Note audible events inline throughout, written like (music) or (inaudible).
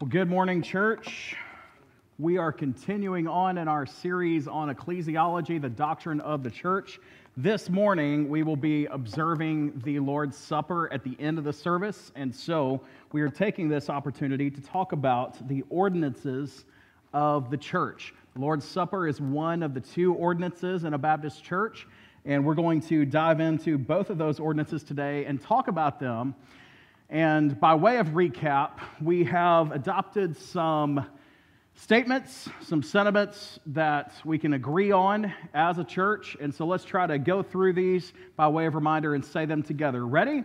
Well, good morning, church. We are continuing on in our series on ecclesiology, the doctrine of the church. This morning, we will be observing the Lord's Supper at the end of the service, and so we are taking this opportunity to talk about the ordinances of the church. Lord's Supper is one of the two ordinances in a Baptist church, and we're going to dive into both of those ordinances today and talk about them and by way of recap, we have adopted some statements, some sentiments that we can agree on as a church. And so let's try to go through these by way of reminder and say them together. Ready?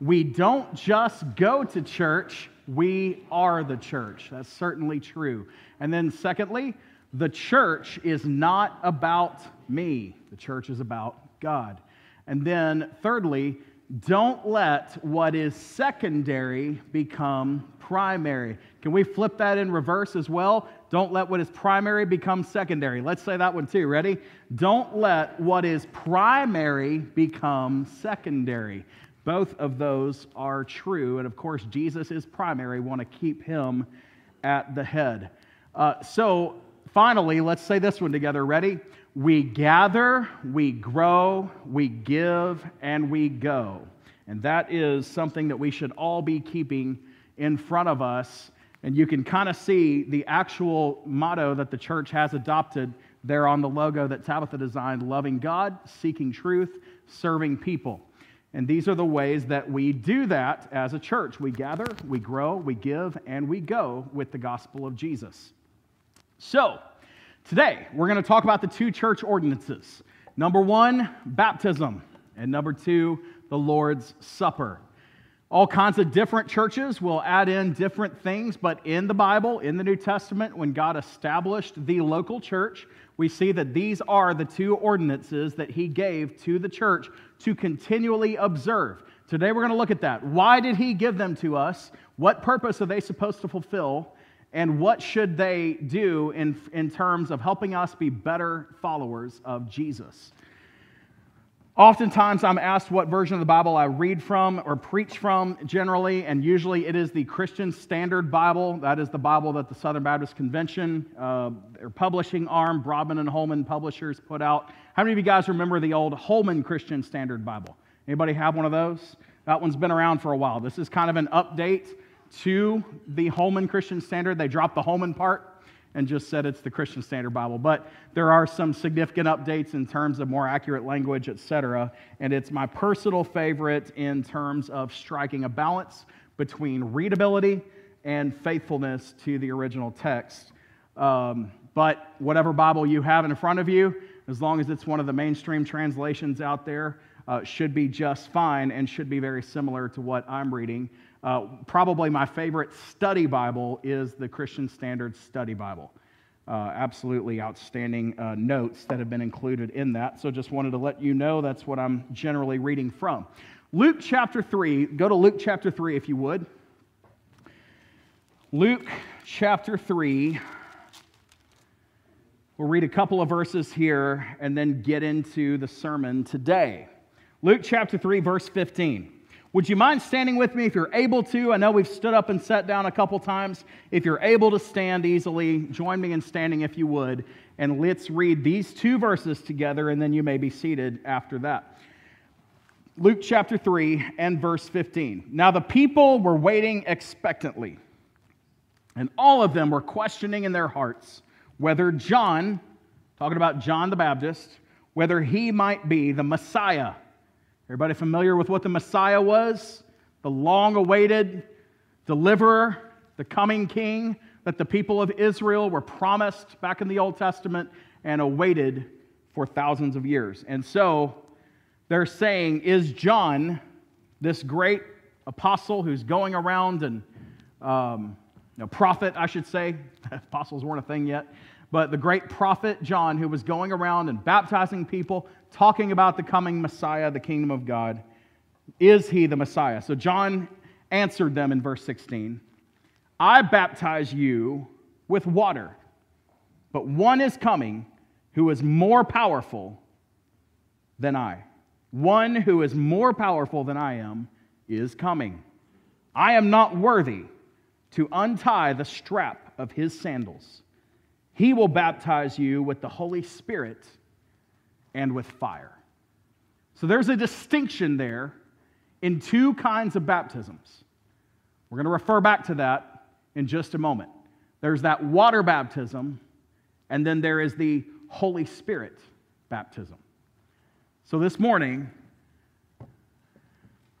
We don't just go to church, we are the church. That's certainly true. And then, secondly, the church is not about me, the church is about God. And then, thirdly, don't let what is secondary become primary. Can we flip that in reverse as well? Don't let what is primary become secondary. Let's say that one too. Ready? Don't let what is primary become secondary. Both of those are true. And of course, Jesus is primary. We want to keep him at the head. Uh, so, finally, let's say this one together. Ready? We gather, we grow, we give, and we go. And that is something that we should all be keeping in front of us. And you can kind of see the actual motto that the church has adopted there on the logo that Tabitha designed loving God, seeking truth, serving people. And these are the ways that we do that as a church. We gather, we grow, we give, and we go with the gospel of Jesus. So, Today, we're going to talk about the two church ordinances. Number one, baptism, and number two, the Lord's Supper. All kinds of different churches will add in different things, but in the Bible, in the New Testament, when God established the local church, we see that these are the two ordinances that He gave to the church to continually observe. Today, we're going to look at that. Why did He give them to us? What purpose are they supposed to fulfill? And what should they do in, in terms of helping us be better followers of Jesus. Oftentimes, I'm asked what version of the Bible I read from or preach from generally, and usually it is the Christian Standard Bible. That is the Bible that the Southern Baptist Convention, uh, their publishing arm, Broadman and Holman Publishers, put out. How many of you guys remember the old Holman Christian Standard Bible? Anybody have one of those? That one's been around for a while. This is kind of an update to the Holman Christian Standard. They dropped the Holman part and just said it's the Christian Standard Bible. But there are some significant updates in terms of more accurate language, etc. And it's my personal favorite in terms of striking a balance between readability and faithfulness to the original text. Um, but whatever Bible you have in front of you, as long as it's one of the mainstream translations out there, uh, should be just fine and should be very similar to what I'm reading. Uh, probably my favorite study Bible is the Christian Standard Study Bible. Uh, absolutely outstanding uh, notes that have been included in that. So just wanted to let you know that's what I'm generally reading from. Luke chapter 3, go to Luke chapter 3 if you would. Luke chapter 3. We'll read a couple of verses here and then get into the sermon today. Luke chapter 3, verse 15. Would you mind standing with me if you're able to? I know we've stood up and sat down a couple times. If you're able to stand easily, join me in standing if you would. And let's read these two verses together, and then you may be seated after that. Luke chapter 3 and verse 15. Now the people were waiting expectantly, and all of them were questioning in their hearts whether John, talking about John the Baptist, whether he might be the Messiah Everybody familiar with what the Messiah was? The long awaited deliverer, the coming king that the people of Israel were promised back in the Old Testament and awaited for thousands of years. And so they're saying, Is John, this great apostle who's going around and um, prophet, I should say, (laughs) apostles weren't a thing yet, but the great prophet John, who was going around and baptizing people, talking about the coming Messiah, the kingdom of God. Is he the Messiah? So John answered them in verse 16 I baptize you with water, but one is coming who is more powerful than I. One who is more powerful than I am is coming. I am not worthy to untie the strap of his sandals. He will baptize you with the Holy Spirit and with fire. So there's a distinction there in two kinds of baptisms. We're going to refer back to that in just a moment. There's that water baptism, and then there is the Holy Spirit baptism. So this morning,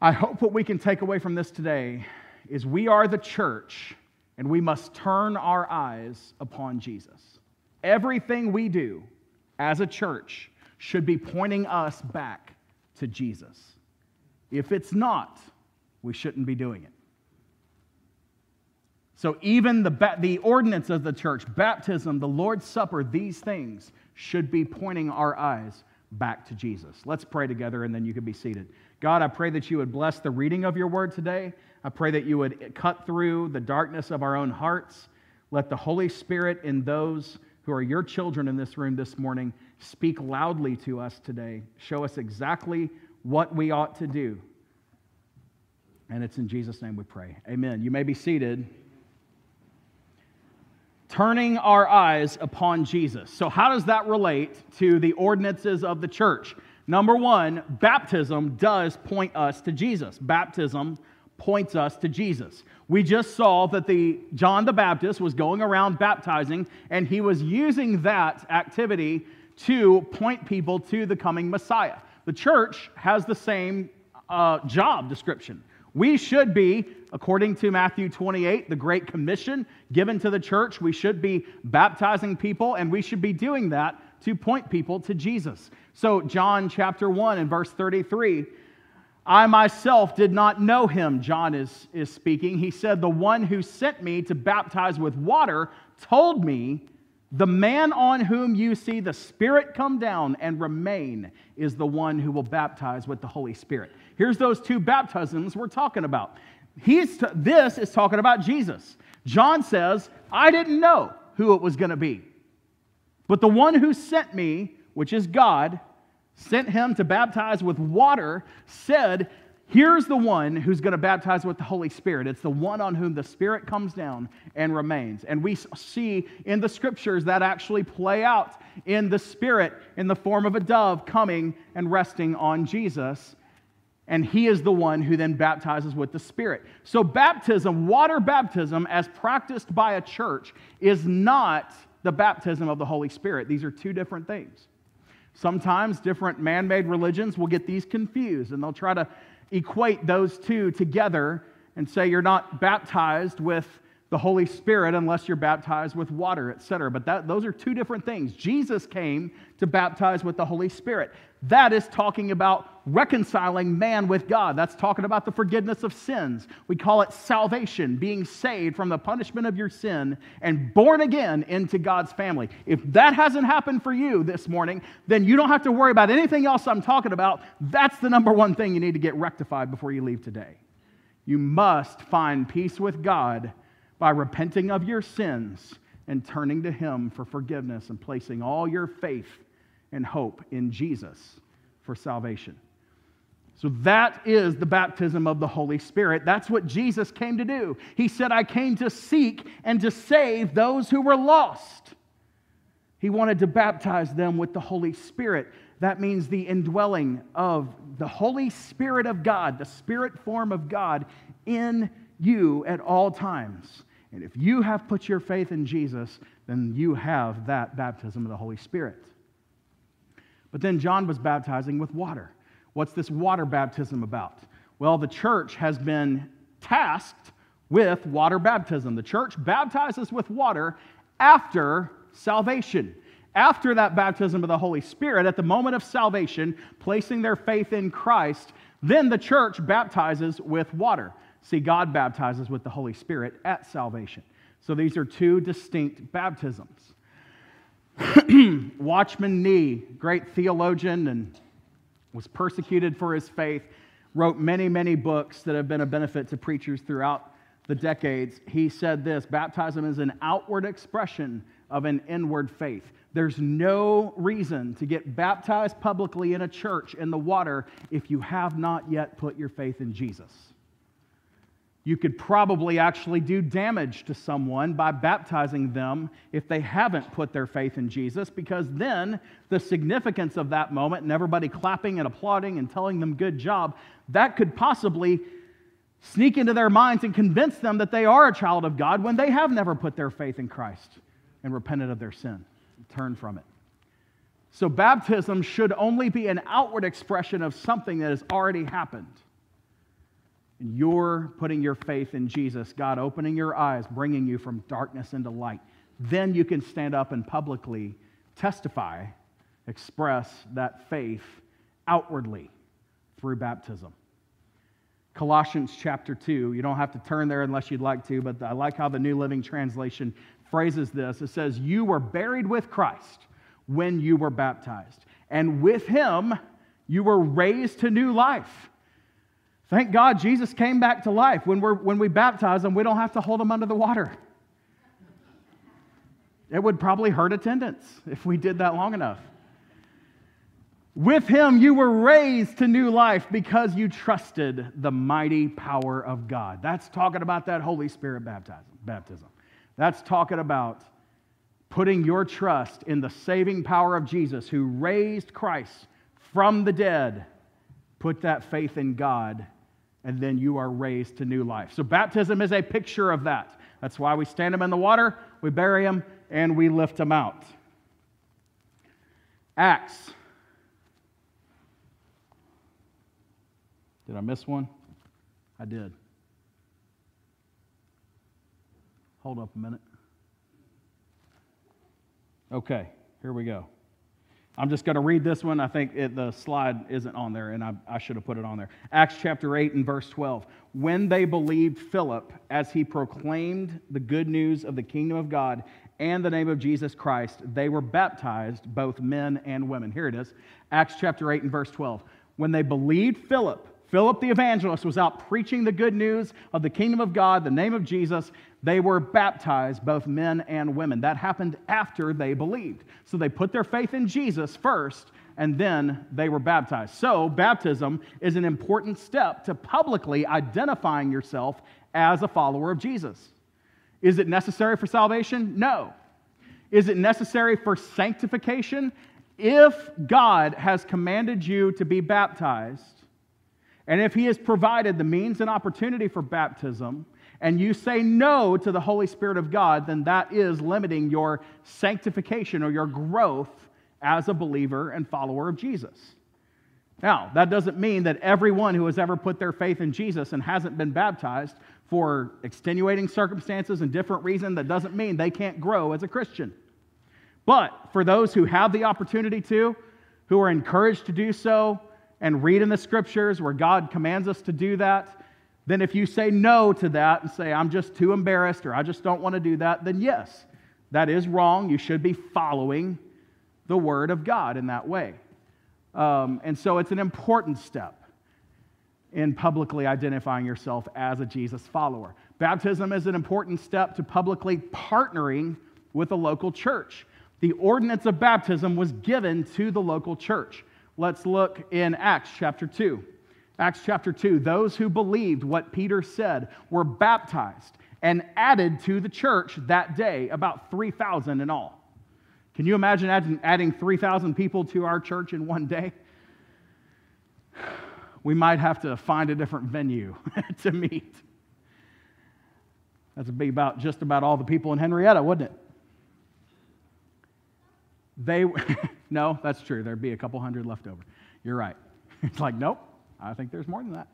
I hope what we can take away from this today is we are the church and we must turn our eyes upon Jesus. Everything we do as a church should be pointing us back to Jesus. If it's not, we shouldn't be doing it. So, even the, the ordinance of the church, baptism, the Lord's Supper, these things should be pointing our eyes back to Jesus. Let's pray together and then you can be seated. God, I pray that you would bless the reading of your word today. I pray that you would cut through the darkness of our own hearts. Let the Holy Spirit in those who are your children in this room this morning speak loudly to us today. Show us exactly what we ought to do. And it's in Jesus' name we pray. Amen. You may be seated. Turning our eyes upon Jesus. So, how does that relate to the ordinances of the church? Number one, baptism does point us to Jesus. Baptism points us to Jesus. We just saw that the John the Baptist was going around baptizing and he was using that activity to point people to the coming Messiah. The church has the same uh, job description. We should be, according to Matthew 28, the Great Commission given to the church, we should be baptizing people and we should be doing that to point people to Jesus. So, John chapter 1 and verse 33 I myself did not know him, John is, is speaking. He said, The one who sent me to baptize with water told me, The man on whom you see the Spirit come down and remain is the one who will baptize with the Holy Spirit. Here's those two baptisms we're talking about. He's t- this is talking about Jesus. John says, I didn't know who it was going to be. But the one who sent me, which is God, sent him to baptize with water, said, Here's the one who's going to baptize with the Holy Spirit. It's the one on whom the Spirit comes down and remains. And we see in the scriptures that actually play out in the Spirit in the form of a dove coming and resting on Jesus. And he is the one who then baptizes with the Spirit. So, baptism, water baptism, as practiced by a church, is not the baptism of the Holy Spirit. These are two different things. Sometimes different man made religions will get these confused and they'll try to equate those two together and say you're not baptized with the Holy Spirit unless you're baptized with water, etc. But that, those are two different things. Jesus came to baptize with the Holy Spirit. That is talking about reconciling man with God. That's talking about the forgiveness of sins. We call it salvation, being saved from the punishment of your sin and born again into God's family. If that hasn't happened for you this morning, then you don't have to worry about anything else I'm talking about. That's the number one thing you need to get rectified before you leave today. You must find peace with God by repenting of your sins and turning to Him for forgiveness and placing all your faith and hope in Jesus for salvation. So that is the baptism of the Holy Spirit. That's what Jesus came to do. He said, I came to seek and to save those who were lost. He wanted to baptize them with the Holy Spirit. That means the indwelling of the Holy Spirit of God, the spirit form of God in you at all times. And if you have put your faith in Jesus, then you have that baptism of the Holy Spirit. But then John was baptizing with water. What's this water baptism about? Well, the church has been tasked with water baptism. The church baptizes with water after salvation. After that baptism of the Holy Spirit, at the moment of salvation, placing their faith in Christ, then the church baptizes with water. See, God baptizes with the Holy Spirit at salvation. So these are two distinct baptisms. (clears throat) Watchman Nee, great theologian and was persecuted for his faith, wrote many, many books that have been a benefit to preachers throughout the decades. He said this baptism is an outward expression of an inward faith. There's no reason to get baptized publicly in a church in the water if you have not yet put your faith in Jesus. You could probably actually do damage to someone by baptizing them if they haven't put their faith in Jesus, because then the significance of that moment and everybody clapping and applauding and telling them good job, that could possibly sneak into their minds and convince them that they are a child of God when they have never put their faith in Christ and repented of their sin, turned from it. So, baptism should only be an outward expression of something that has already happened and you're putting your faith in Jesus, God opening your eyes, bringing you from darkness into light, then you can stand up and publicly testify, express that faith outwardly through baptism. Colossians chapter 2, you don't have to turn there unless you'd like to, but I like how the New Living Translation phrases this. It says, You were buried with Christ when you were baptized, and with him you were raised to new life Thank God Jesus came back to life. When, we're, when we baptize them, we don't have to hold them under the water. It would probably hurt attendance if we did that long enough. With him, you were raised to new life because you trusted the mighty power of God. That's talking about that Holy Spirit baptism. baptism. That's talking about putting your trust in the saving power of Jesus who raised Christ from the dead. Put that faith in God and then you are raised to new life. So, baptism is a picture of that. That's why we stand them in the water, we bury them, and we lift them out. Acts. Did I miss one? I did. Hold up a minute. Okay, here we go. I'm just going to read this one. I think it, the slide isn't on there, and I, I, should have put it on there. Acts chapter 8 and verse 12. When they believed Philip as he proclaimed the good news of the kingdom of God and the name of Jesus Christ, they were baptized, both men and women. Here it is Acts chapter 8 and verse 12. When they believed Philip, Philip the evangelist was out preaching the good news of the kingdom of God, the name of Jesus. They were baptized, both men and women. That happened after they believed. So they put their faith in Jesus first, and then they were baptized. So, baptism is an important step to publicly identifying yourself as a follower of Jesus. Is it necessary for salvation? No. Is it necessary for sanctification? If God has commanded you to be baptized, and if He has provided the means and opportunity for baptism, and you say no to the Holy Spirit of God, then that is limiting your sanctification or your growth as a believer and follower of Jesus. Now, that doesn't mean that everyone who has ever put their faith in Jesus and hasn't been baptized for extenuating circumstances and different reasons, that doesn't mean they can't grow as a Christian. But for those who have the opportunity to, who are encouraged to do so, and read in the scriptures where God commands us to do that, then if you say no to that and say, I'm just too embarrassed or I just don't want to do that, then yes, that is wrong. You should be following the Word of God in that way. Um, and so it's an important step in publicly identifying yourself as a Jesus follower. Baptism is an important step to publicly partnering with a local church. The ordinance of baptism was given to the local church. Let's look in Acts chapter 2. Acts chapter 2. Those who believed what Peter said were baptized and added to the church that day, about 3,000 in all. Can you imagine adding 3,000 people to our church in one day? (sighs) We might have to find a different venue (laughs) to meet. That'd be about just about all the people in Henrietta, wouldn't it? They (laughs) No, that's true. There'd be a couple hundred left over. You're right. (laughs) It's like, nope, I think there's more than that.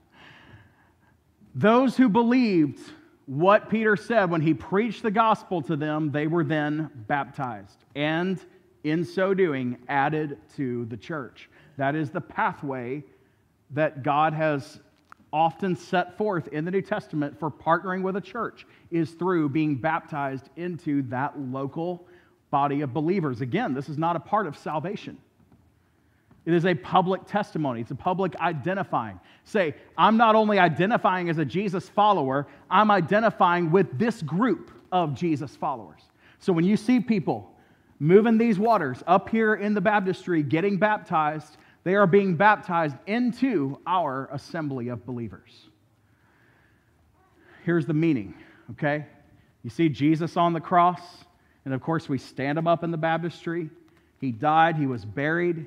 Those who believed what Peter said when he preached the gospel to them, they were then baptized. And in so doing, added to the church. That is the pathway that God has often set forth in the New Testament for partnering with a church is through being baptized into that local body of believers. Again, this is not a part of salvation. It is a public testimony. It's a public identifying. Say, I'm not only identifying as a Jesus follower, I'm identifying with this group of Jesus followers. So when you see people moving these waters up here in the baptistry, getting baptized, they are being baptized into our assembly of believers. here's the meaning, okay? You see Jesus on the cross, and of course, we stand him up in the baptistry. He died, he was buried.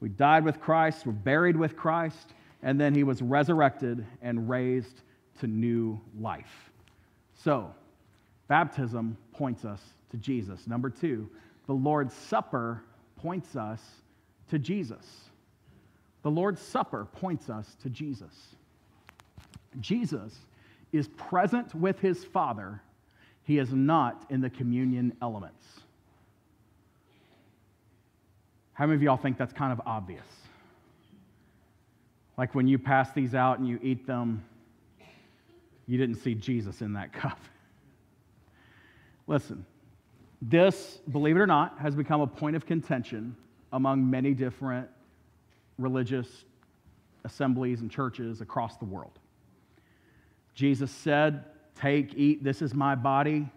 We died with Christ, we're buried with Christ, and then he was resurrected and raised to new life. So, baptism points us to Jesus. Number two, the Lord's Supper points us to Jesus. The Lord's Supper points us to Jesus. Jesus is present with his Father, he is not in the communion elements. How many of y'all think that's kind of obvious? Like when you pass these out and you eat them, you didn't see Jesus in that (laughs) cup. Listen, this, believe it or not, has become a point of contention among many different religious assemblies and churches across the world. Jesus said, Take, eat, this is my body.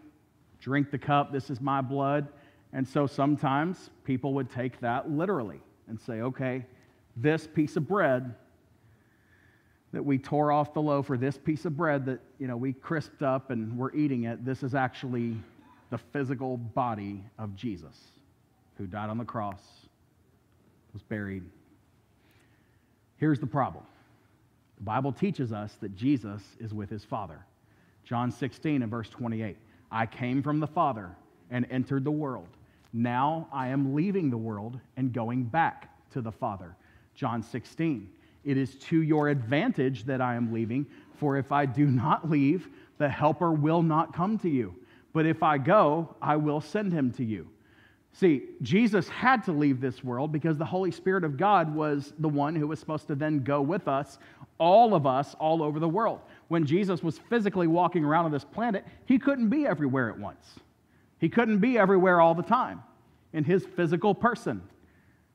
Drink the cup, this is my blood. And so sometimes people would take that literally and say, okay, this piece of bread that we tore off the loaf, or this piece of bread that you know we crisped up and we're eating it, this is actually the physical body of Jesus, who died on the cross, was buried. Here's the problem. The Bible teaches us that Jesus is with his Father. John 16 and verse 28. I came from the Father and entered the world. Now I am leaving the world and going back to the Father. John 16. It is to your advantage that I am leaving, for if I do not leave, the Helper will not come to you. But if I go, I will send him to you. See, Jesus had to leave this world because the Holy Spirit of God was the one who was supposed to then go with us, all of us, all over the world. When Jesus was physically walking around on this planet, he couldn't be everywhere at once. He couldn't be everywhere all the time in his physical person.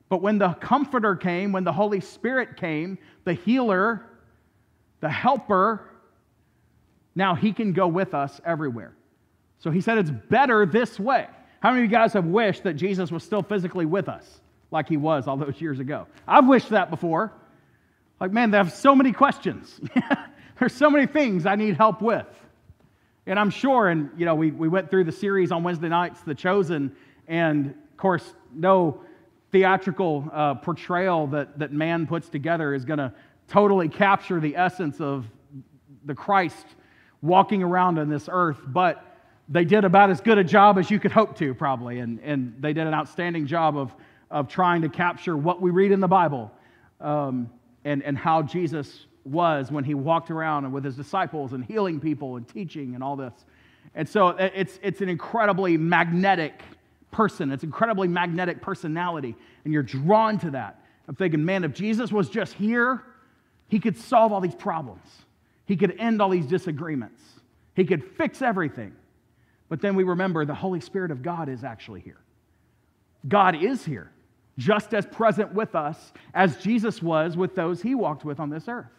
But when the Comforter came, when the Holy Spirit came, the healer, the helper, now he can go with us everywhere. So he said it's better this way. How many of you guys have wished that Jesus was still physically with us like he was all those years ago? I've wished that before. Like, man, they have so many questions. (laughs) There's so many things I need help with. And I'm sure, and you know, we, we went through the series on Wednesday nights, The Chosen, and of course, no theatrical uh, portrayal that, that man puts together is going to totally capture the essence of the Christ walking around on this earth. But they did about as good a job as you could hope to, probably. And, and they did an outstanding job of, of trying to capture what we read in the Bible um, and, and how Jesus was when he walked around with his disciples and healing people and teaching and all this. And so it's, it's an incredibly magnetic person, it's incredibly magnetic personality, and you're drawn to that. I'm thinking, man, if Jesus was just here, he could solve all these problems, he could end all these disagreements, he could fix everything. But then we remember the Holy Spirit of God is actually here. God is here, just as present with us as Jesus was with those he walked with on this earth.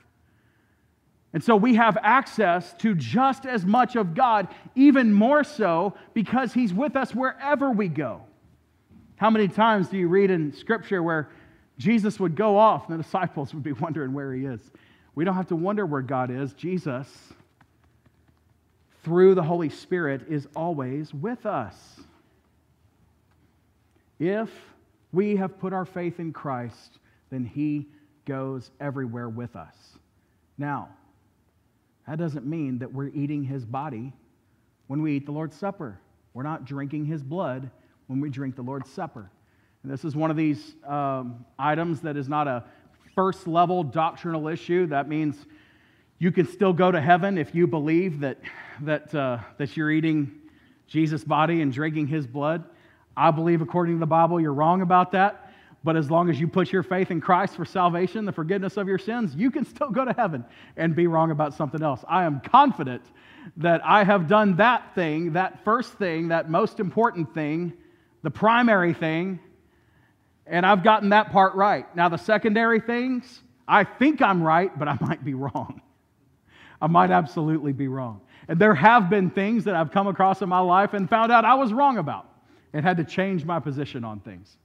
And so we have access to just as much of God, even more so because he's with us wherever we go. How many times do you read in Scripture where Jesus would go off and the disciples would be (laughs) wondering where he is? We don't have to wonder where God is. Jesus through the Holy Spirit is always with us. If we have put our faith in Christ, then He goes everywhere with us. Now, that doesn't mean that we're eating His body when we eat the Lord's Supper. We're not drinking His blood when we drink the Lord's Supper. And this is one of these um, items that is not a first level doctrinal issue. That means you can still go to heaven if you believe that, that, uh, that you're eating Jesus' body and drinking his blood. I believe, according to the Bible, you're wrong about that. But as long as you put your faith in Christ for salvation, the forgiveness of your sins, you can still go to heaven and be wrong about something else. I am confident that I have done that thing, that first thing, that most important thing, the primary thing, and I've gotten that part right. Now, the secondary things, I think I'm right, but I might be wrong. I might absolutely be wrong. And there have been things that I've come across in my life and found out I was wrong about and had to change my position on things.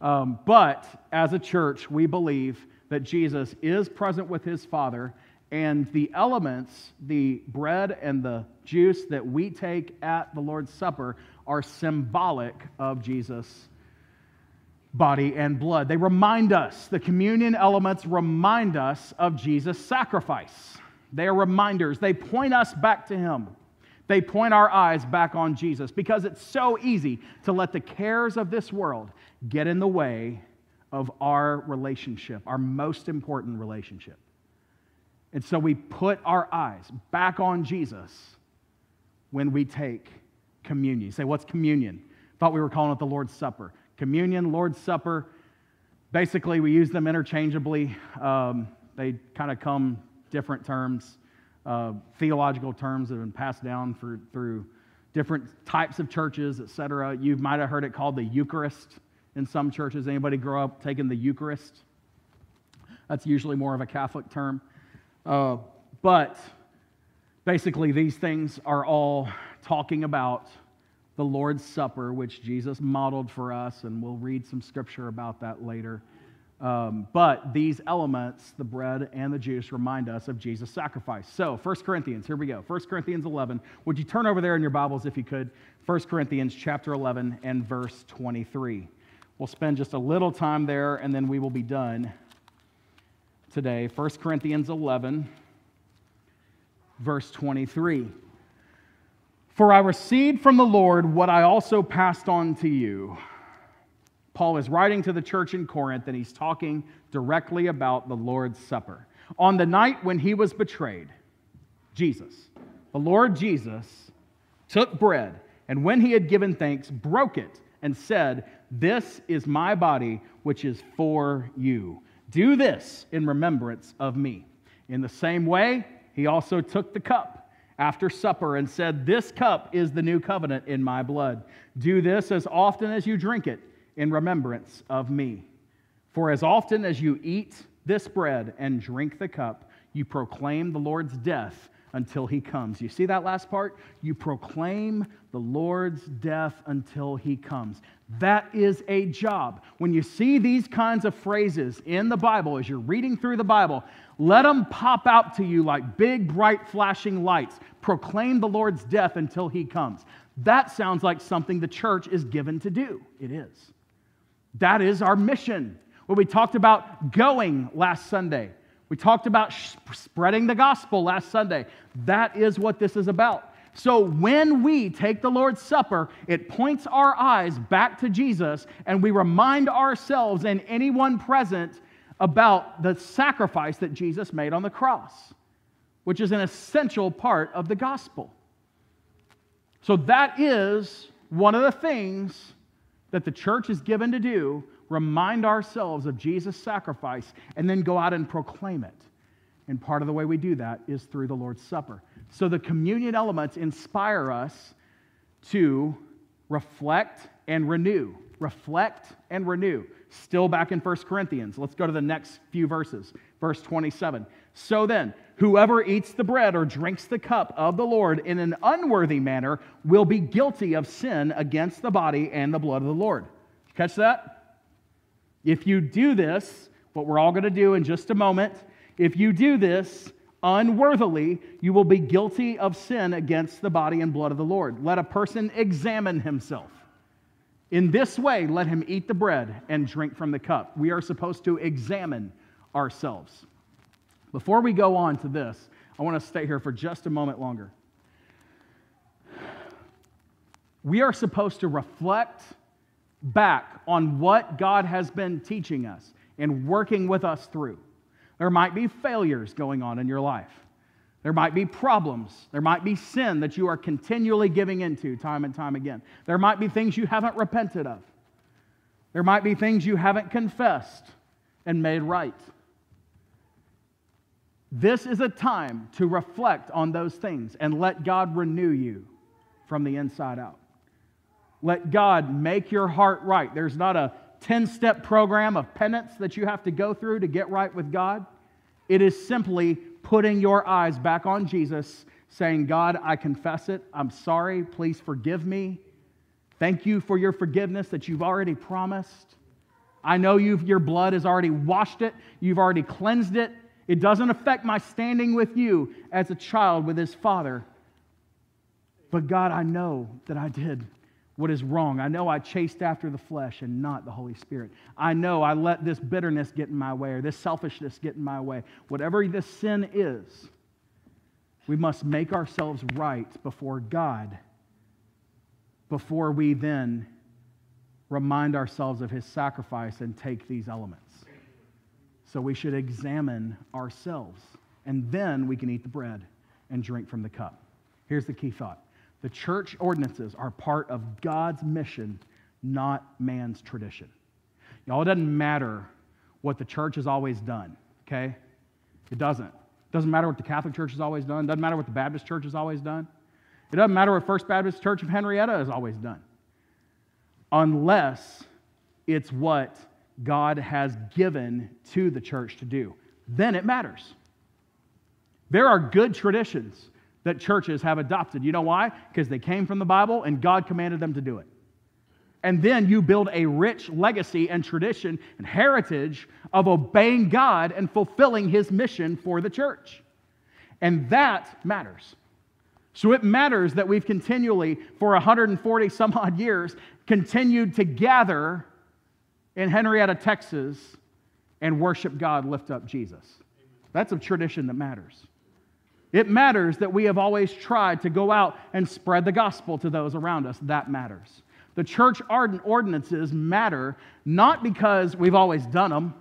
Um, but as a church, we believe that Jesus is present with his Father And the elements, the bread and the juice that we take at the Lord's Supper, are symbolic of Jesus' body and blood. They remind us, the communion elements remind us of Jesus' sacrifice. They are reminders, they point us back to Him. They point our eyes back on Jesus because it's so easy to let the cares of this world get in the way of our relationship, our most important relationship. And so we put our eyes back on Jesus when we take communion. You say, what's communion? Thought we were calling it the Lord's Supper. Communion, Lord's Supper, basically we use them interchangeably. Um, they kind of come different terms, uh, theological terms that have been passed down for, through different types of churches, etc. You might have heard it called the Eucharist in some churches. Anybody grow up taking the Eucharist? That's usually more of a Catholic term. Uh, but basically, these things are all talking about the Lord's Supper, which Jesus modeled for us, and we'll read some scripture about that later. Um, but these elements, the bread and the juice, remind us of Jesus' sacrifice. So, 1 Corinthians, here we go. 1 Corinthians 11. Would you turn over there in your Bibles if you could? 1 Corinthians chapter 11 and verse 23. We'll spend just a little time there and then we will be done today. 1 Corinthians 11, verse 23. For I received from the Lord what I also passed on to you Paul is writing to the church in Corinth and he's talking directly about the Lord's Supper. On the night when he was betrayed, Jesus, the Lord Jesus, took bread and when he had given thanks, broke it and said, This is my body, which is for you. Do this in remembrance of me. In the same way, he also took the cup after supper and said, This cup is the new covenant in my blood. Do this as often as you drink it in remembrance of me. For as often as you eat this bread and drink the cup, you proclaim the Lord's death until he comes. You see that last part? You proclaim the Lord's death until he comes. That is a job. When you see these kinds of phrases in the Bible, as you're reading through the Bible, let them pop out to you like big, bright, flashing lights. Proclaim the Lord's death until he comes. That sounds like something the church is given to do. It is. That is our mission. When we talked about going last Sunday, we talked about spreading the gospel last Sunday. That is what this is about. So when we take the Lord's Supper, it points our eyes back to Jesus and we remind ourselves and anyone present about the sacrifice that Jesus made on the cross, which is an essential part of the gospel. So that is one of the things that the church is given to do, remind ourselves of Jesus' sacrifice, and then go out and proclaim it. And part of the way we do that is through the Lord's Supper. So the communion elements inspire us to reflect and renew. Reflect and renew. Still back in 1 Corinthians. Let's go to the next few verses. Verse 27. So then, whoever eats the bread or drinks the cup of the Lord in an unworthy manner will be guilty of sin against the body and the blood of the Lord. Catch that? If you do this, what we're all going to do in just a moment, if you do this unworthily, you will be guilty of sin against the body and blood of the Lord. Let a person examine himself. In this way, let him eat the bread and drink from the cup. We are supposed to examine ourselves. Before we go on to this, I want to stay here for just a moment longer. We are supposed to reflect back on what God has been teaching us and working with us through. There might be failures going on in your life. There might be problems. There might be sin that you are continually giving into time and time again. There might be things you haven't repented of. There might be things you haven't confessed and made right. This is a time to reflect on those things and let God renew you from the inside out. Let God make your heart right. There's not a 10 step program of penance that you have to go through to get right with God. It is simply putting your eyes back on Jesus, saying, God, I confess it. I'm sorry. Please forgive me. Thank you for your forgiveness that you've already promised. I know you've, your blood has already washed it, you've already cleansed it, It doesn't affect my standing with you as a child with his father. But God, I know that I did what is wrong. I know I chased after the flesh and not the Holy Spirit. I know I let this bitterness get in my way or this selfishness get in my way. Whatever this sin is, we must make ourselves right before God before we then remind ourselves of his sacrifice and take these elements. So we should examine ourselves, and then we can eat the bread and drink from the cup. Here's the key thought the church ordinances are part of God's mission, not man's tradition. Y'all, it doesn't matter what the church has always done, okay? It doesn't. It doesn't matter what the Catholic Church has always done. It doesn't matter what the Baptist Church has always done. It doesn't matter what First Baptist Church of Henrietta has always done, unless it's what God has given to the church to do. Then it matters. There are good traditions that churches have adopted. You know why? Because they came from the Bible and God commanded them to do it. And then you build a rich legacy and tradition and heritage of obeying God and fulfilling his mission for the church. And that matters. So it matters that we've continually, for 140 some odd years, continued to gather in Henrietta, Texas, and worship God, lift up Jesus. That's a tradition that matters. It matters that we have always tried to go out and spread the gospel to those around us. That matters. The church ordinances matter not because we've always done them.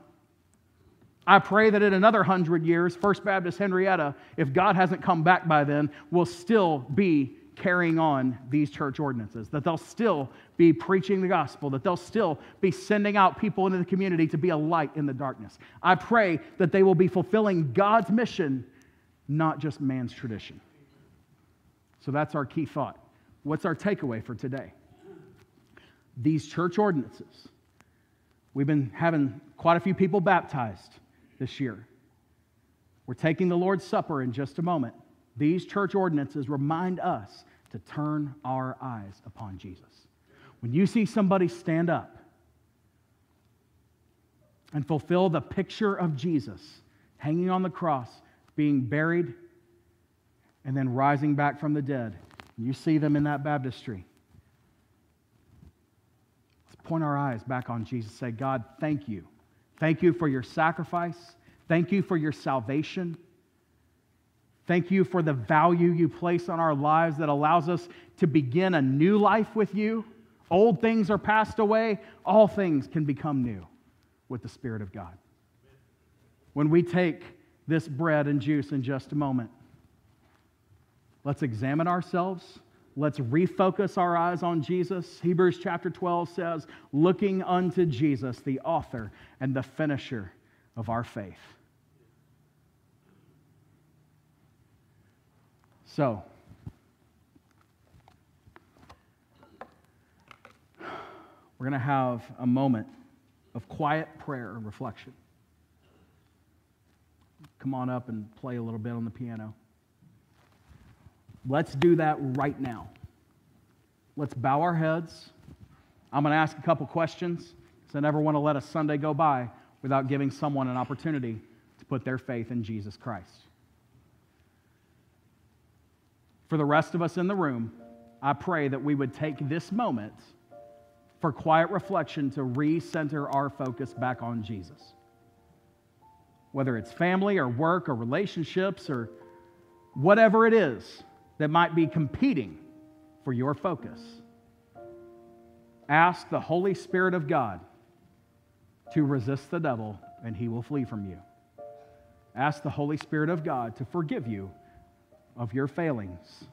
I pray that in another hundred years, First Baptist Henrietta, if God hasn't come back by then, will still be carrying on these church ordinances, that they'll still be preaching the gospel, that they'll still be sending out people into the community to be a light in the darkness. I pray that they will be fulfilling God's mission, not just man's tradition. So that's our key thought. What's our takeaway for today? These church ordinances. We've been having quite a few people baptized this year. We're taking the Lord's Supper in just a moment. These church ordinances remind us to turn our eyes upon Jesus. When you see somebody stand up and fulfill the picture of Jesus hanging on the cross, being buried, and then rising back from the dead, you see them in that baptistry. Let's point our eyes back on Jesus. Say, God, thank you. Thank you for your sacrifice. Thank you for your salvation. Thank you for the value you place on our lives that allows us to begin a new life with you. Old things are passed away, all things can become new with the Spirit of God. When we take this bread and juice in just a moment, let's examine ourselves. Let's refocus our eyes on Jesus. Hebrews chapter 12 says, looking unto Jesus, the author and the finisher of our faith. So, we're going to have a moment of quiet prayer and reflection. Come on up and play a little bit on the piano. Let's do that right now. Let's bow our heads. I'm going to ask a couple questions because I never want to let a Sunday go by without giving someone an opportunity to put their faith in Jesus Christ. For the rest of us in the room, I pray that we would take this moment for quiet reflection to recenter our focus back on Jesus. Whether it's family or work or relationships or whatever it is that might be competing for your focus, ask the Holy Spirit of God to resist the devil and he will flee from you. Ask the Holy Spirit of God to forgive you of your failings.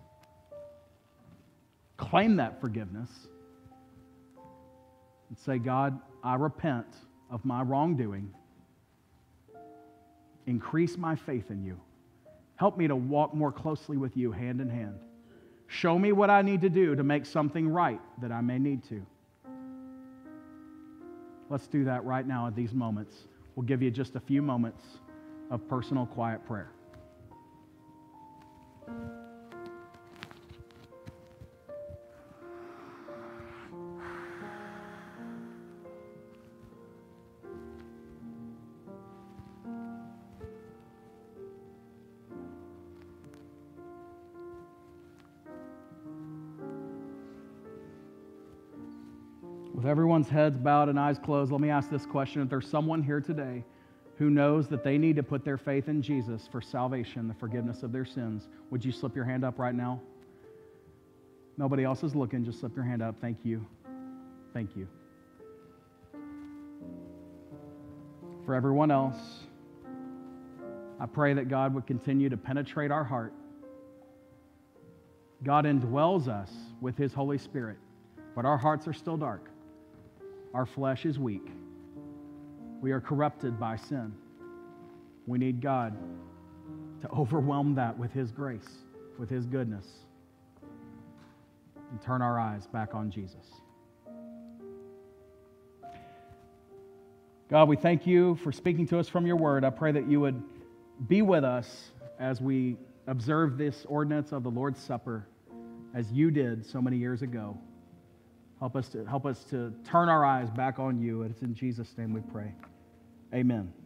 Claim that forgiveness and say, God, I repent of my wrongdoing. Increase my faith in you. Help me to walk more closely with you hand in hand. Show me what I need to do to make something right that I may need to. Let's do that right now at these moments. We'll give you just a few moments of personal quiet prayer. With everyone's heads bowed and eyes closed, let me ask this question. If there's someone here today who knows that they need to put their faith in Jesus for salvation, the forgiveness of their sins, would you slip your hand up right now? Nobody else is looking. Just slip your hand up. Thank you. Thank you. For everyone else, I pray that God would continue to penetrate our heart. God indwells us with His Holy Spirit, but our hearts are still dark. Our flesh is weak. We are corrupted by sin. We need God to overwhelm that with His grace, with His goodness, and turn our eyes back on Jesus. God, we thank you for speaking to us from your word. I pray that you would be with us as we observe this ordinance of the Lord's Supper as you did so many years ago. Help us to, help us to turn our eyes back on you. And it's in Jesus' name we pray. Amen.